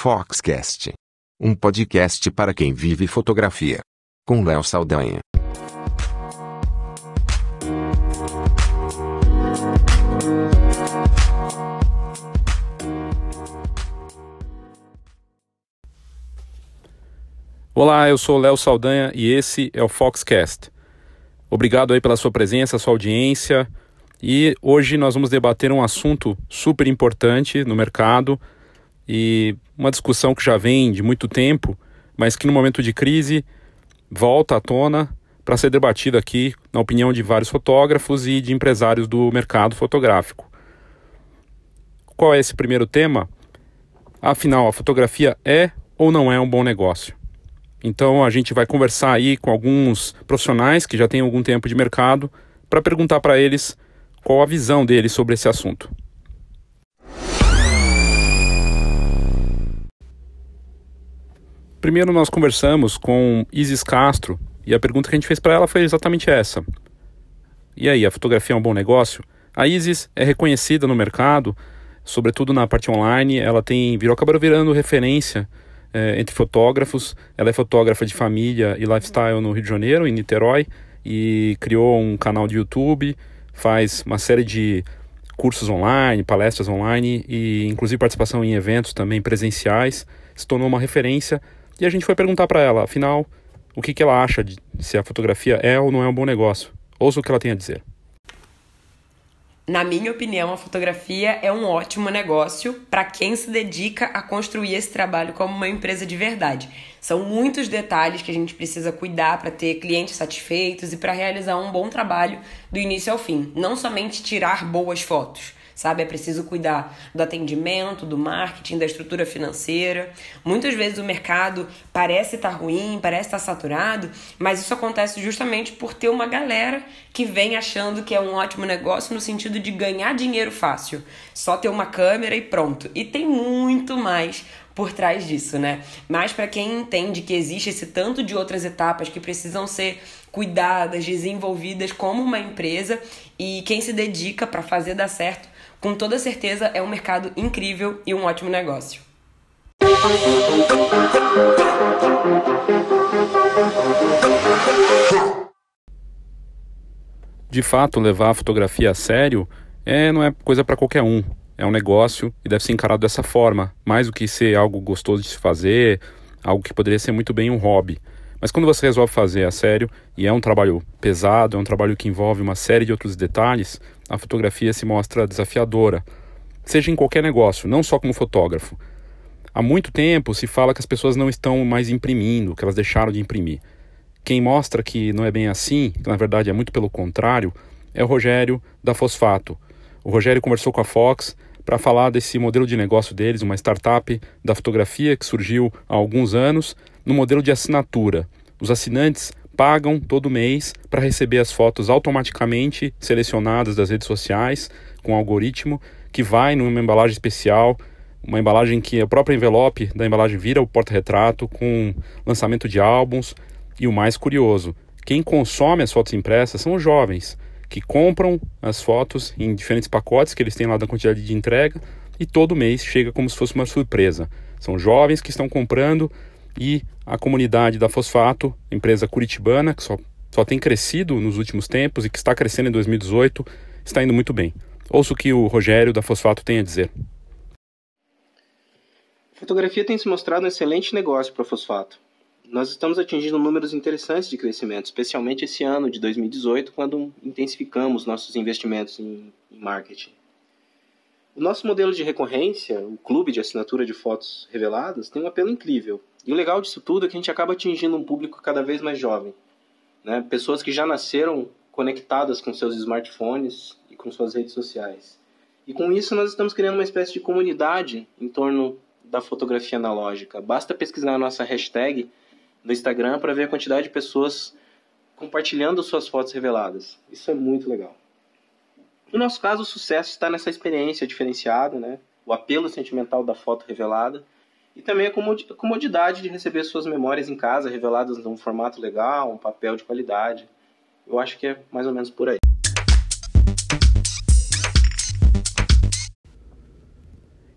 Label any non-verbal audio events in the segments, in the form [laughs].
Foxcast. Um podcast para quem vive fotografia. Com Léo Saldanha. Olá, eu sou Léo Saldanha e esse é o Foxcast. Obrigado aí pela sua presença, sua audiência. E hoje nós vamos debater um assunto super importante no mercado e uma discussão que já vem de muito tempo, mas que no momento de crise volta à tona para ser debatida aqui na opinião de vários fotógrafos e de empresários do mercado fotográfico. Qual é esse primeiro tema? Afinal, a fotografia é ou não é um bom negócio? Então a gente vai conversar aí com alguns profissionais que já têm algum tempo de mercado para perguntar para eles qual a visão deles sobre esse assunto. Primeiro nós conversamos com Isis Castro e a pergunta que a gente fez para ela foi exatamente essa. E aí, a fotografia é um bom negócio? A Isis é reconhecida no mercado, sobretudo na parte online, ela tem virou virando referência é, entre fotógrafos. Ela é fotógrafa de família e lifestyle no Rio de Janeiro, em Niterói, e criou um canal de YouTube, faz uma série de cursos online, palestras online e inclusive participação em eventos também presenciais. Se tornou uma referência e a gente foi perguntar para ela, afinal, o que, que ela acha de se a fotografia é ou não é um bom negócio. Ouça o que ela tem a dizer. Na minha opinião, a fotografia é um ótimo negócio para quem se dedica a construir esse trabalho como uma empresa de verdade. São muitos detalhes que a gente precisa cuidar para ter clientes satisfeitos e para realizar um bom trabalho do início ao fim. Não somente tirar boas fotos sabe? É preciso cuidar do atendimento, do marketing, da estrutura financeira. Muitas vezes o mercado parece estar ruim, parece estar saturado, mas isso acontece justamente por ter uma galera que vem achando que é um ótimo negócio no sentido de ganhar dinheiro fácil. Só ter uma câmera e pronto. E tem muito mais por trás disso, né? Mas para quem entende que existe esse tanto de outras etapas que precisam ser cuidadas, desenvolvidas como uma empresa e quem se dedica para fazer dar certo, com toda certeza é um mercado incrível e um ótimo negócio. De fato, levar a fotografia a sério é, não é coisa para qualquer um. É um negócio e deve ser encarado dessa forma, mais do que ser algo gostoso de se fazer, algo que poderia ser muito bem um hobby. Mas quando você resolve fazer a sério, e é um trabalho pesado, é um trabalho que envolve uma série de outros detalhes, a fotografia se mostra desafiadora. Seja em qualquer negócio, não só como fotógrafo. Há muito tempo se fala que as pessoas não estão mais imprimindo, que elas deixaram de imprimir. Quem mostra que não é bem assim, que na verdade é muito pelo contrário, é o Rogério da Fosfato. O Rogério conversou com a Fox para falar desse modelo de negócio deles, uma startup da fotografia que surgiu há alguns anos no modelo de assinatura. Os assinantes pagam todo mês para receber as fotos automaticamente selecionadas das redes sociais com um algoritmo que vai numa embalagem especial, uma embalagem que o próprio envelope da embalagem vira o porta-retrato com lançamento de álbuns e o mais curioso, quem consome as fotos impressas são os jovens que compram as fotos em diferentes pacotes que eles têm lá da quantidade de entrega e todo mês chega como se fosse uma surpresa. São jovens que estão comprando e a comunidade da Fosfato, empresa curitibana, que só, só tem crescido nos últimos tempos e que está crescendo em 2018, está indo muito bem. Ouça o que o Rogério da Fosfato tem a dizer. Fotografia tem se mostrado um excelente negócio para a Fosfato. Nós estamos atingindo números interessantes de crescimento, especialmente esse ano de 2018, quando intensificamos nossos investimentos em marketing. O nosso modelo de recorrência, o clube de assinatura de fotos reveladas, tem um apelo incrível. E o legal disso tudo é que a gente acaba atingindo um público cada vez mais jovem. Né? Pessoas que já nasceram conectadas com seus smartphones e com suas redes sociais. E com isso nós estamos criando uma espécie de comunidade em torno da fotografia analógica. Basta pesquisar a nossa hashtag no Instagram para ver a quantidade de pessoas compartilhando suas fotos reveladas. Isso é muito legal. No nosso caso, o sucesso está nessa experiência diferenciada, né? o apelo sentimental da foto revelada e também a comodidade de receber suas memórias em casa, reveladas num formato legal, um papel de qualidade. Eu acho que é mais ou menos por aí.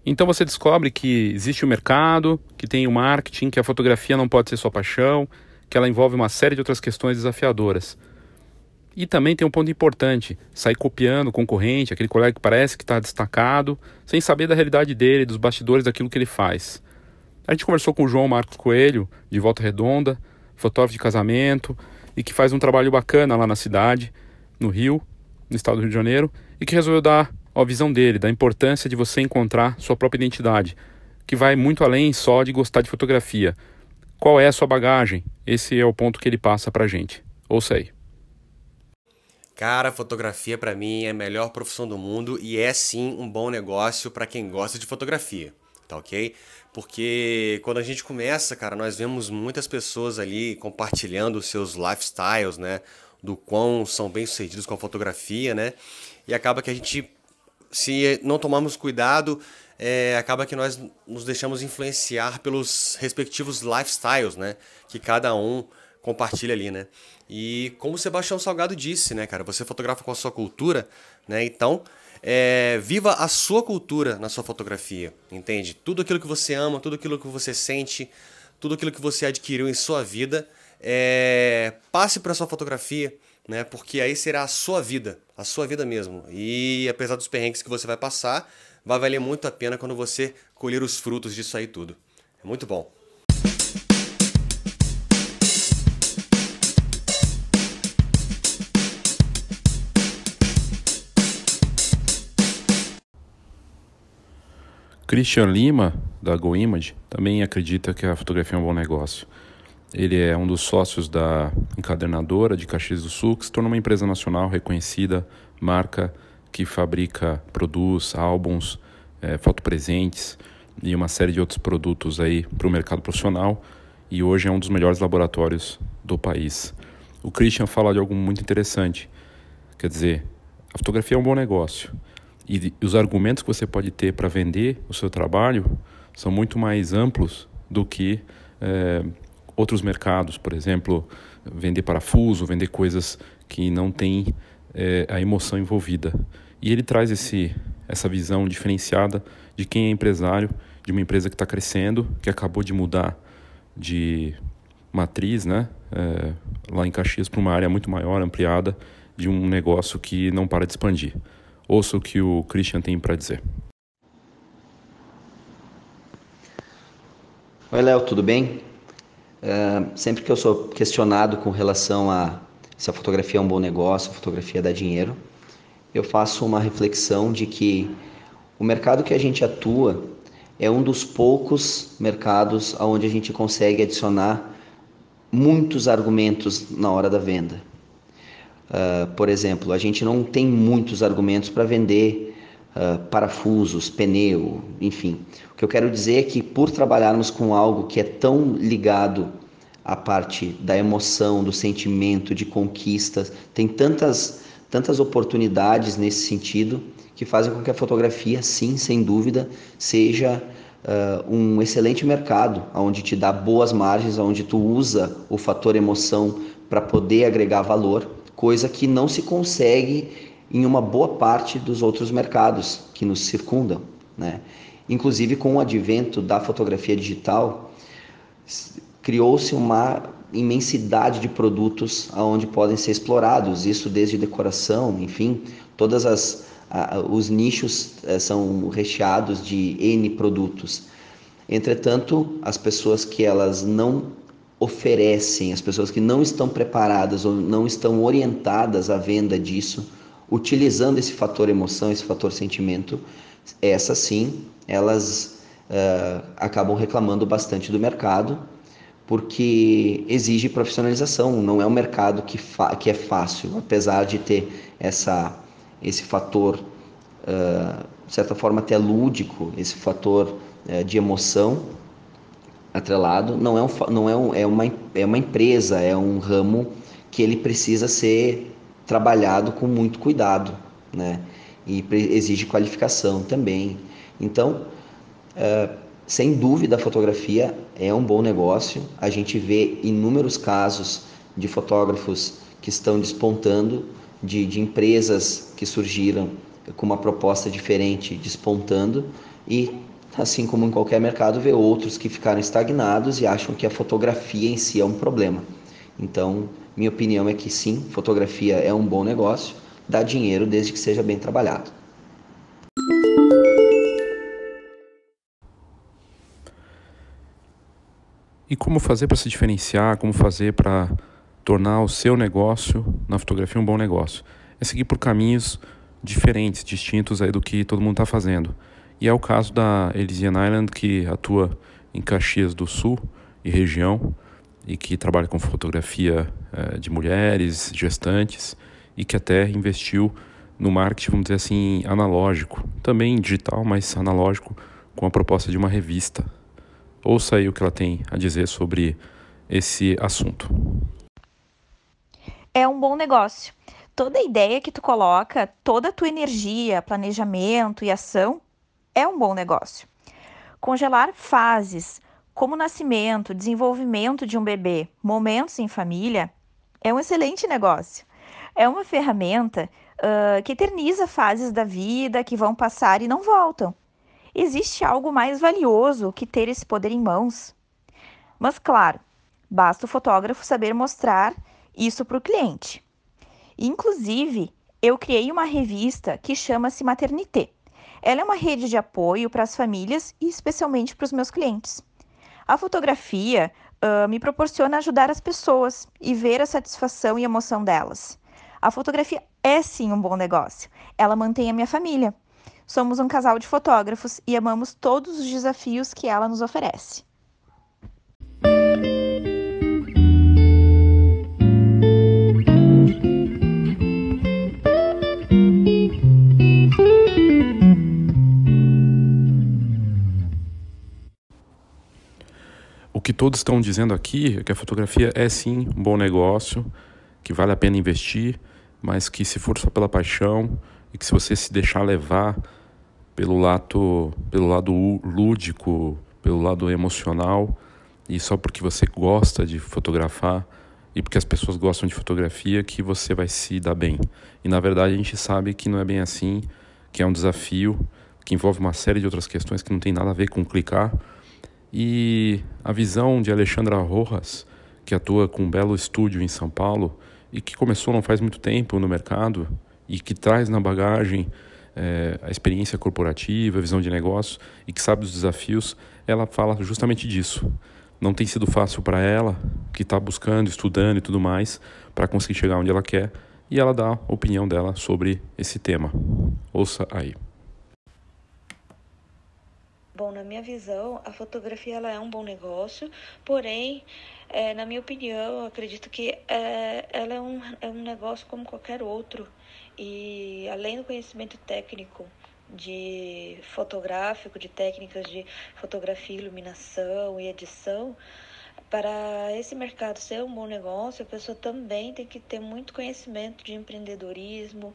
Então você descobre que existe o mercado, que tem o marketing, que a fotografia não pode ser sua paixão, que ela envolve uma série de outras questões desafiadoras. E também tem um ponto importante: sair copiando o concorrente, aquele colega que parece que está destacado, sem saber da realidade dele, dos bastidores daquilo que ele faz. A gente conversou com o João Marcos Coelho, de Volta Redonda, fotógrafo de casamento, e que faz um trabalho bacana lá na cidade, no Rio, no estado do Rio de Janeiro, e que resolveu dar a visão dele, da importância de você encontrar sua própria identidade, que vai muito além só de gostar de fotografia. Qual é a sua bagagem? Esse é o ponto que ele passa pra gente. Ouça aí. Cara, fotografia para mim é a melhor profissão do mundo e é sim um bom negócio para quem gosta de fotografia, tá ok? Porque quando a gente começa, cara, nós vemos muitas pessoas ali compartilhando seus lifestyles, né? Do quão são bem sucedidos com a fotografia, né? E acaba que a gente, se não tomarmos cuidado, é, acaba que nós nos deixamos influenciar pelos respectivos lifestyles, né? Que cada um compartilha ali, né? E como o Sebastião Salgado disse, né, cara, você fotografa com a sua cultura, né? Então, é, viva a sua cultura na sua fotografia, entende? Tudo aquilo que você ama, tudo aquilo que você sente, tudo aquilo que você adquiriu em sua vida, é, passe para sua fotografia, né? Porque aí será a sua vida, a sua vida mesmo. E apesar dos perrengues que você vai passar, vai valer muito a pena quando você colher os frutos disso aí tudo. É muito bom. Christian Lima, da GoImage, também acredita que a fotografia é um bom negócio. Ele é um dos sócios da encadernadora de Caxias do Sul, que se tornou uma empresa nacional reconhecida, marca que fabrica, produz álbuns, é, fotopresentes e uma série de outros produtos aí para o mercado profissional e hoje é um dos melhores laboratórios do país. O Christian fala de algo muito interessante, quer dizer, a fotografia é um bom negócio, e os argumentos que você pode ter para vender o seu trabalho são muito mais amplos do que é, outros mercados, por exemplo, vender parafuso, vender coisas que não têm é, a emoção envolvida. E ele traz esse, essa visão diferenciada de quem é empresário, de uma empresa que está crescendo, que acabou de mudar de matriz, né, é, lá em Caxias para uma área muito maior, ampliada, de um negócio que não para de expandir. Ouça o que o Christian tem para dizer. Oi, Léo, tudo bem? Uh, sempre que eu sou questionado com relação a se a fotografia é um bom negócio, a fotografia dá dinheiro, eu faço uma reflexão de que o mercado que a gente atua é um dos poucos mercados onde a gente consegue adicionar muitos argumentos na hora da venda. Uh, por exemplo, a gente não tem muitos argumentos para vender uh, parafusos, pneu, enfim. O que eu quero dizer é que por trabalharmos com algo que é tão ligado à parte da emoção, do sentimento, de conquistas, tem tantas, tantas oportunidades nesse sentido que fazem com que a fotografia, sim, sem dúvida, seja uh, um excelente mercado, onde te dá boas margens, onde tu usa o fator emoção para poder agregar valor coisa que não se consegue em uma boa parte dos outros mercados que nos circundam. Né? Inclusive, com o advento da fotografia digital, criou-se uma imensidade de produtos aonde podem ser explorados, isso desde decoração, enfim, todas as os nichos eh, são recheados de N produtos. Entretanto, as pessoas que elas não oferecem, as pessoas que não estão preparadas ou não estão orientadas à venda disso, utilizando esse fator emoção, esse fator sentimento, essas sim, elas uh, acabam reclamando bastante do mercado, porque exige profissionalização, não é um mercado que, que é fácil, apesar de ter essa, esse fator, uh, de certa forma até lúdico, esse fator uh, de emoção, atrelado, não é, um, não é, um, é, uma, é uma empresa, é um ramo que ele precisa ser trabalhado com muito cuidado, né? E exige qualificação também. Então, é, sem dúvida, a fotografia é um bom negócio. A gente vê inúmeros casos de fotógrafos que estão despontando, de, de empresas que surgiram com uma proposta diferente despontando e assim como em qualquer mercado, vê outros que ficaram estagnados e acham que a fotografia em si é um problema. Então, minha opinião é que sim, fotografia é um bom negócio, dá dinheiro desde que seja bem trabalhado. E como fazer para se diferenciar, como fazer para tornar o seu negócio na fotografia um bom negócio? É seguir por caminhos diferentes, distintos aí do que todo mundo está fazendo. E é o caso da Elysian Island, que atua em Caxias do Sul e região, e que trabalha com fotografia eh, de mulheres, gestantes, e que até investiu no marketing, vamos dizer assim, analógico, também digital, mas analógico, com a proposta de uma revista. Ouça aí o que ela tem a dizer sobre esse assunto. É um bom negócio. Toda ideia que tu coloca, toda a tua energia, planejamento e ação é um bom negócio. Congelar fases, como nascimento, desenvolvimento de um bebê, momentos em família, é um excelente negócio. É uma ferramenta uh, que eterniza fases da vida que vão passar e não voltam. Existe algo mais valioso que ter esse poder em mãos? Mas, claro, basta o fotógrafo saber mostrar isso para o cliente. Inclusive, eu criei uma revista que chama-se Maternité. Ela é uma rede de apoio para as famílias e especialmente para os meus clientes. A fotografia uh, me proporciona ajudar as pessoas e ver a satisfação e emoção delas. A fotografia é sim um bom negócio. Ela mantém a minha família. Somos um casal de fotógrafos e amamos todos os desafios que ela nos oferece. O que todos estão dizendo aqui é que a fotografia é sim um bom negócio, que vale a pena investir, mas que se for só pela paixão e que se você se deixar levar pelo lado, pelo lado lúdico, pelo lado emocional, e só porque você gosta de fotografar e porque as pessoas gostam de fotografia que você vai se dar bem. E na verdade a gente sabe que não é bem assim, que é um desafio, que envolve uma série de outras questões que não tem nada a ver com clicar e a visão de Alexandra Rojas, que atua com um belo estúdio em São Paulo e que começou não faz muito tempo no mercado e que traz na bagagem é, a experiência corporativa, a visão de negócio e que sabe os desafios, ela fala justamente disso. Não tem sido fácil para ela, que está buscando, estudando e tudo mais, para conseguir chegar onde ela quer, e ela dá a opinião dela sobre esse tema. Ouça aí. Bom, na minha visão, a fotografia ela é um bom negócio, porém, é, na minha opinião, eu acredito que é, ela é um, é um negócio como qualquer outro. E além do conhecimento técnico de fotográfico, de técnicas de fotografia, iluminação e edição, para esse mercado ser um bom negócio, a pessoa também tem que ter muito conhecimento de empreendedorismo,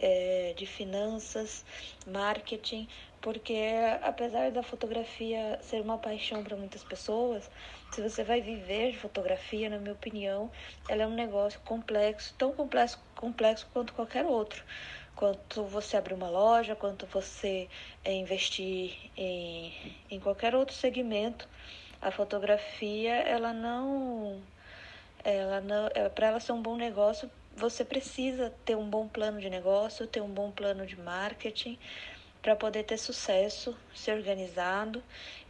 é, de finanças, marketing, porque apesar da fotografia ser uma paixão para muitas pessoas, se você vai viver de fotografia, na minha opinião, ela é um negócio complexo, tão complexo, complexo quanto qualquer outro. Quanto você abrir uma loja, quanto você é, investir em, em qualquer outro segmento, a fotografia, ela não, ela não, é, para ela ser um bom negócio, você precisa ter um bom plano de negócio, ter um bom plano de marketing, para poder ter sucesso, ser organizado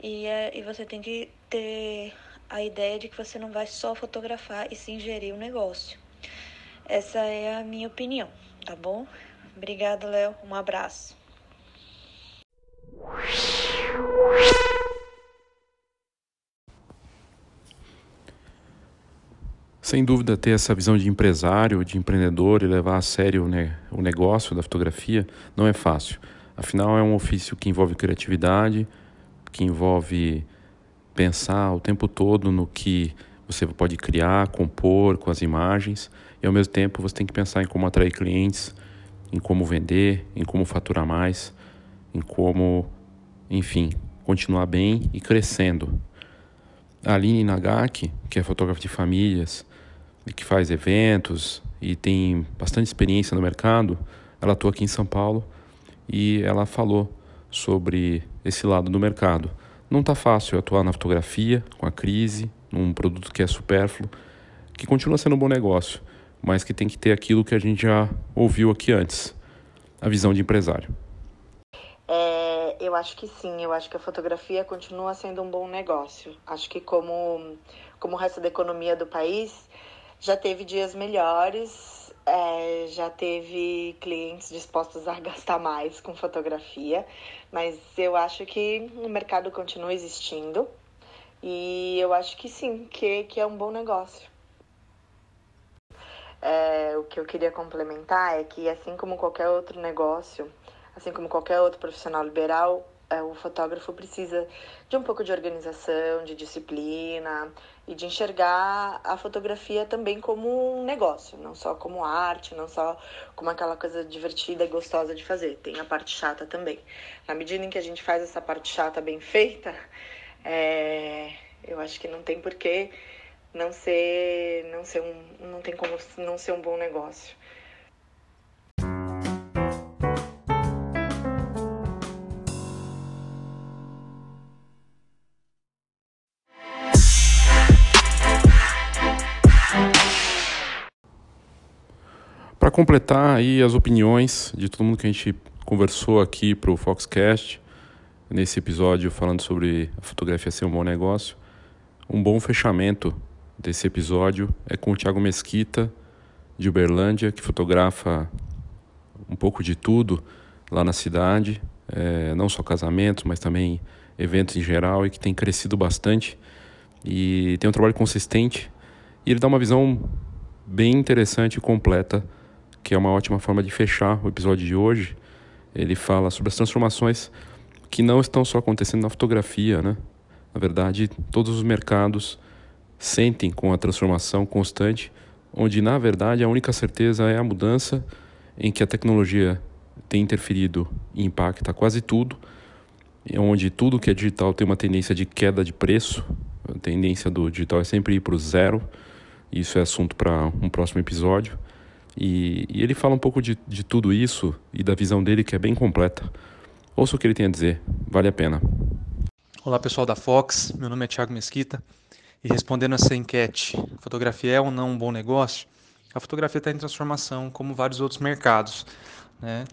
e, é, e você tem que ter a ideia de que você não vai só fotografar e sim gerir o negócio. Essa é a minha opinião, tá bom? Obrigada, Léo. Um abraço. Sem dúvida, ter essa visão de empresário, de empreendedor e levar a sério né, o negócio da fotografia não é fácil. Afinal, é um ofício que envolve criatividade, que envolve pensar o tempo todo no que você pode criar, compor com as imagens, e ao mesmo tempo você tem que pensar em como atrair clientes, em como vender, em como faturar mais, em como, enfim, continuar bem e crescendo. A Aline Nagaki, que é fotógrafa de famílias e que faz eventos e tem bastante experiência no mercado, ela atua aqui em São Paulo e ela falou sobre esse lado do mercado. Não está fácil atuar na fotografia, com a crise, num produto que é supérfluo, que continua sendo um bom negócio, mas que tem que ter aquilo que a gente já ouviu aqui antes, a visão de empresário. É, eu acho que sim, eu acho que a fotografia continua sendo um bom negócio. Acho que como, como o resto da economia do país, já teve dias melhores, é, já teve clientes dispostos a gastar mais com fotografia, mas eu acho que o mercado continua existindo e eu acho que sim, que, que é um bom negócio. É, o que eu queria complementar é que, assim como qualquer outro negócio, assim como qualquer outro profissional liberal, é, o fotógrafo precisa de um pouco de organização, de disciplina e de enxergar a fotografia também como um negócio, não só como arte, não só como aquela coisa divertida e gostosa de fazer. Tem a parte chata também. Na medida em que a gente faz essa parte chata bem feita, é, eu acho que não tem porquê não ser, não ser um, não tem como não ser um bom negócio. Completar aí as opiniões de todo mundo que a gente conversou aqui para o Foxcast, nesse episódio falando sobre a fotografia ser um bom negócio, um bom fechamento desse episódio é com o Thiago Mesquita, de Uberlândia, que fotografa um pouco de tudo lá na cidade, é, não só casamentos, mas também eventos em geral, e que tem crescido bastante e tem um trabalho consistente. E ele dá uma visão bem interessante e completa, que é uma ótima forma de fechar o episódio de hoje. Ele fala sobre as transformações que não estão só acontecendo na fotografia, né? Na verdade, todos os mercados sentem com a transformação constante, onde na verdade a única certeza é a mudança em que a tecnologia tem interferido e impacta quase tudo, onde tudo que é digital tem uma tendência de queda de preço, a tendência do digital é sempre ir para o zero, isso é assunto para um próximo episódio. E, e, ele fala um pouco de, de tudo isso e da visão dele que é bem completa. Ouça o que ele tem a dizer, vale a pena. Olá pessoal da Fox, meu nome é Thiago Mesquita e respondendo essa enquete, fotografia é ou não um bom negócio? A fotografia está em transformação, como vários outros mercados. Né?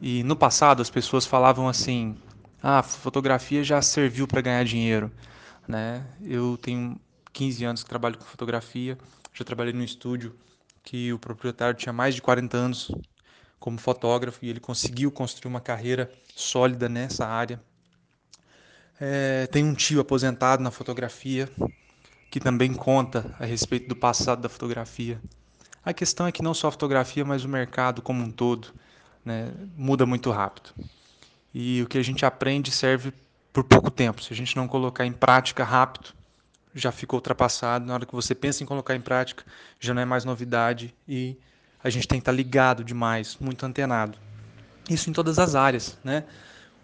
E no passado as pessoas falavam assim: ah, fotografia já serviu para ganhar dinheiro. Né? Eu tenho 15 anos que trabalho com fotografia, já trabalhei no estúdio que o proprietário tinha mais de 40 anos como fotógrafo e ele conseguiu construir uma carreira sólida nessa área. É, tem um tio aposentado na fotografia que também conta a respeito do passado da fotografia. A questão é que não só a fotografia, mas o mercado como um todo né, muda muito rápido. E o que a gente aprende serve por pouco tempo. Se a gente não colocar em prática rápido, já ficou ultrapassado. Na hora que você pensa em colocar em prática, já não é mais novidade e a gente tem que estar ligado demais, muito antenado. Isso em todas as áreas, né?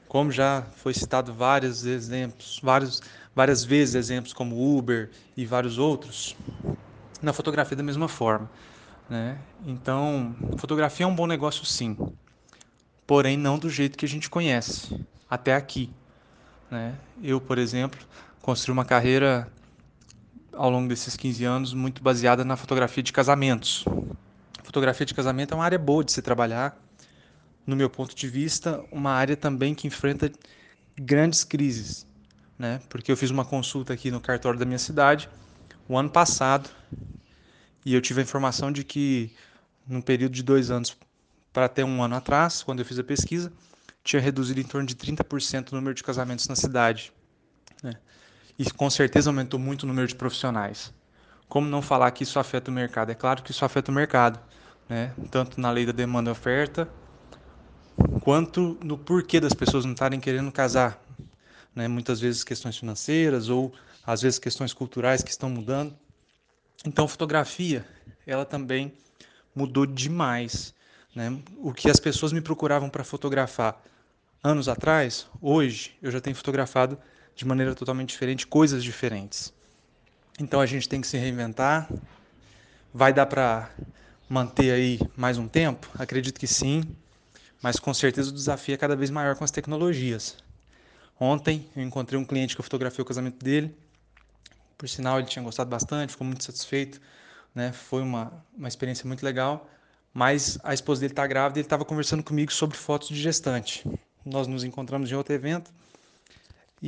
Como já foi citado vários exemplos, vários, várias vezes exemplos como Uber e vários outros, na fotografia da mesma forma. Né? Então, fotografia é um bom negócio sim, porém não do jeito que a gente conhece, até aqui. Né? Eu, por exemplo, construí uma carreira ao longo desses 15 anos muito baseada na fotografia de casamentos. Fotografia de casamento é uma área boa de se trabalhar, no meu ponto de vista, uma área também que enfrenta grandes crises, né? Porque eu fiz uma consulta aqui no cartório da minha cidade o ano passado e eu tive a informação de que num período de dois anos para até um ano atrás, quando eu fiz a pesquisa, tinha reduzido em torno de 30% o número de casamentos na cidade. Né? E com certeza aumentou muito o número de profissionais. Como não falar que isso afeta o mercado? É claro que isso afeta o mercado, né? tanto na lei da demanda e oferta, quanto no porquê das pessoas não estarem querendo casar. Né? Muitas vezes questões financeiras ou às vezes questões culturais que estão mudando. Então, fotografia, ela também mudou demais. Né? O que as pessoas me procuravam para fotografar anos atrás, hoje eu já tenho fotografado de maneira totalmente diferente, coisas diferentes. Então a gente tem que se reinventar. Vai dar para manter aí mais um tempo? Acredito que sim mas com certeza o desafio é cada vez maior com as tecnologias. Ontem eu encontrei um cliente que eu fotografei o casamento dele. Por sinal, ele tinha gostado bastante, ficou muito satisfeito. Né? Foi uma, uma experiência muito legal. Mas a esposa dele está grávida e ele estava conversando comigo sobre fotos de gestante. Nós nos encontramos em outro evento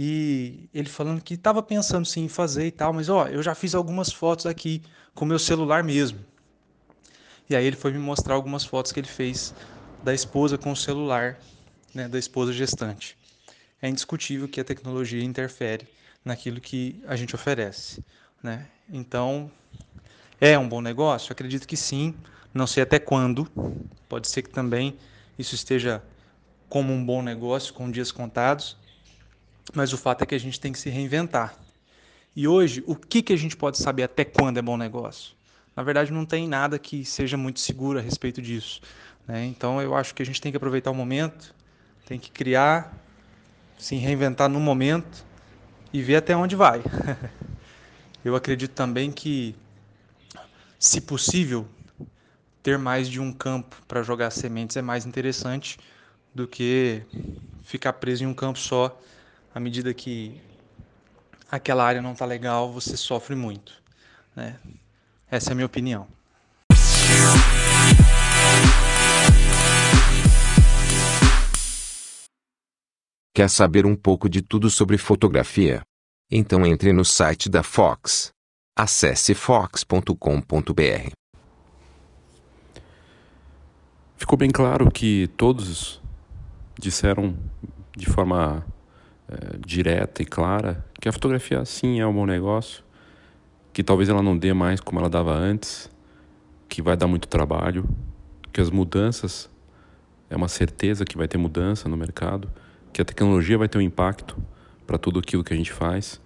e ele falando que estava pensando sim em fazer e tal, mas ó, eu já fiz algumas fotos aqui com meu celular mesmo. E aí ele foi me mostrar algumas fotos que ele fez da esposa com o celular, né, da esposa gestante. É indiscutível que a tecnologia interfere naquilo que a gente oferece, né? Então, é um bom negócio? Acredito que sim. Não sei até quando. Pode ser que também isso esteja como um bom negócio com dias contados, mas o fato é que a gente tem que se reinventar. E hoje, o que, que a gente pode saber até quando é bom negócio? Na verdade, não tem nada que seja muito seguro a respeito disso. Né? Então, eu acho que a gente tem que aproveitar o momento, tem que criar, se reinventar no momento e ver até onde vai. [laughs] eu acredito também que, se possível, ter mais de um campo para jogar sementes é mais interessante do que ficar preso em um campo só à medida que aquela área não está legal, você sofre muito. Né? Essa é a minha opinião. Quer saber um pouco de tudo sobre fotografia? Então entre no site da Fox. Acesse fox.com.br. Ficou bem claro que todos disseram de forma é, direta e clara que a fotografia sim é um bom negócio, que talvez ela não dê mais como ela dava antes, que vai dar muito trabalho, que as mudanças é uma certeza que vai ter mudança no mercado, que a tecnologia vai ter um impacto para tudo aquilo que a gente faz,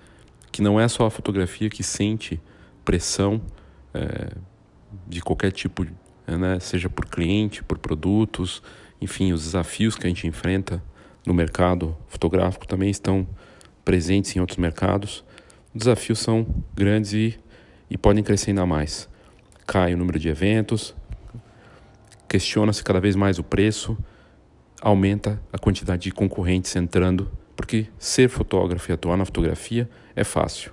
que não é só a fotografia que sente pressão é, de qualquer tipo, né, seja por cliente, por produtos, enfim, os desafios que a gente enfrenta no mercado fotográfico também estão presentes em outros mercados. Os desafios são grandes e, e podem crescer ainda mais. Cai o número de eventos, questiona-se cada vez mais o preço, aumenta a quantidade de concorrentes entrando, porque ser fotógrafo e atuar na fotografia é fácil.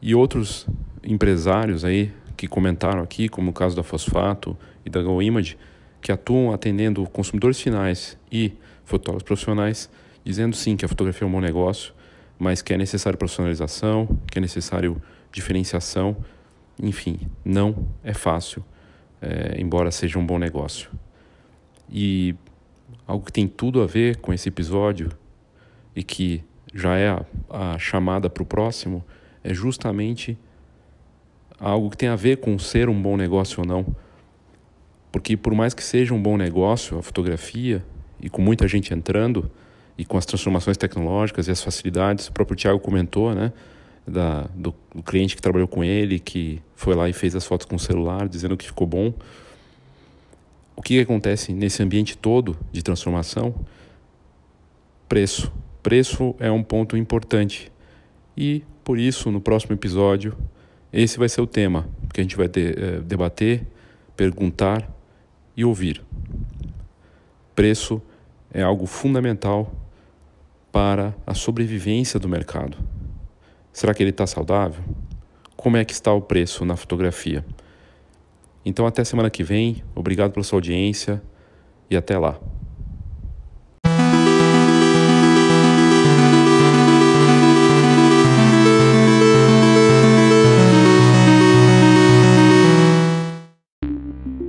E outros empresários aí que comentaram aqui, como o caso da Fosfato e da Go Image, que atuam atendendo consumidores finais e fotógrafos profissionais, dizendo sim que a fotografia é um bom negócio, mas que é necessário profissionalização, que é necessário diferenciação. Enfim, não é fácil, é, embora seja um bom negócio. E algo que tem tudo a ver com esse episódio e que já é a, a chamada para o próximo é justamente algo que tem a ver com ser um bom negócio ou não. Porque por mais que seja um bom negócio a fotografia, e com muita gente entrando e com as transformações tecnológicas e as facilidades. O próprio Tiago comentou, né, da, do, do, cliente que trabalhou com ele, que foi lá e fez as fotos com o celular, dizendo que ficou bom. O que acontece nesse ambiente todo de transformação? Preço. Preço é um ponto importante. E por isso, no próximo episódio, esse vai ser o tema que a gente vai de, é, debater, perguntar e ouvir. Preço é algo fundamental para a sobrevivência do mercado. Será que ele está saudável? Como é que está o preço na fotografia? Então até semana que vem, obrigado pela sua audiência e até lá.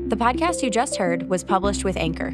The podcast you just heard was published with Anchor.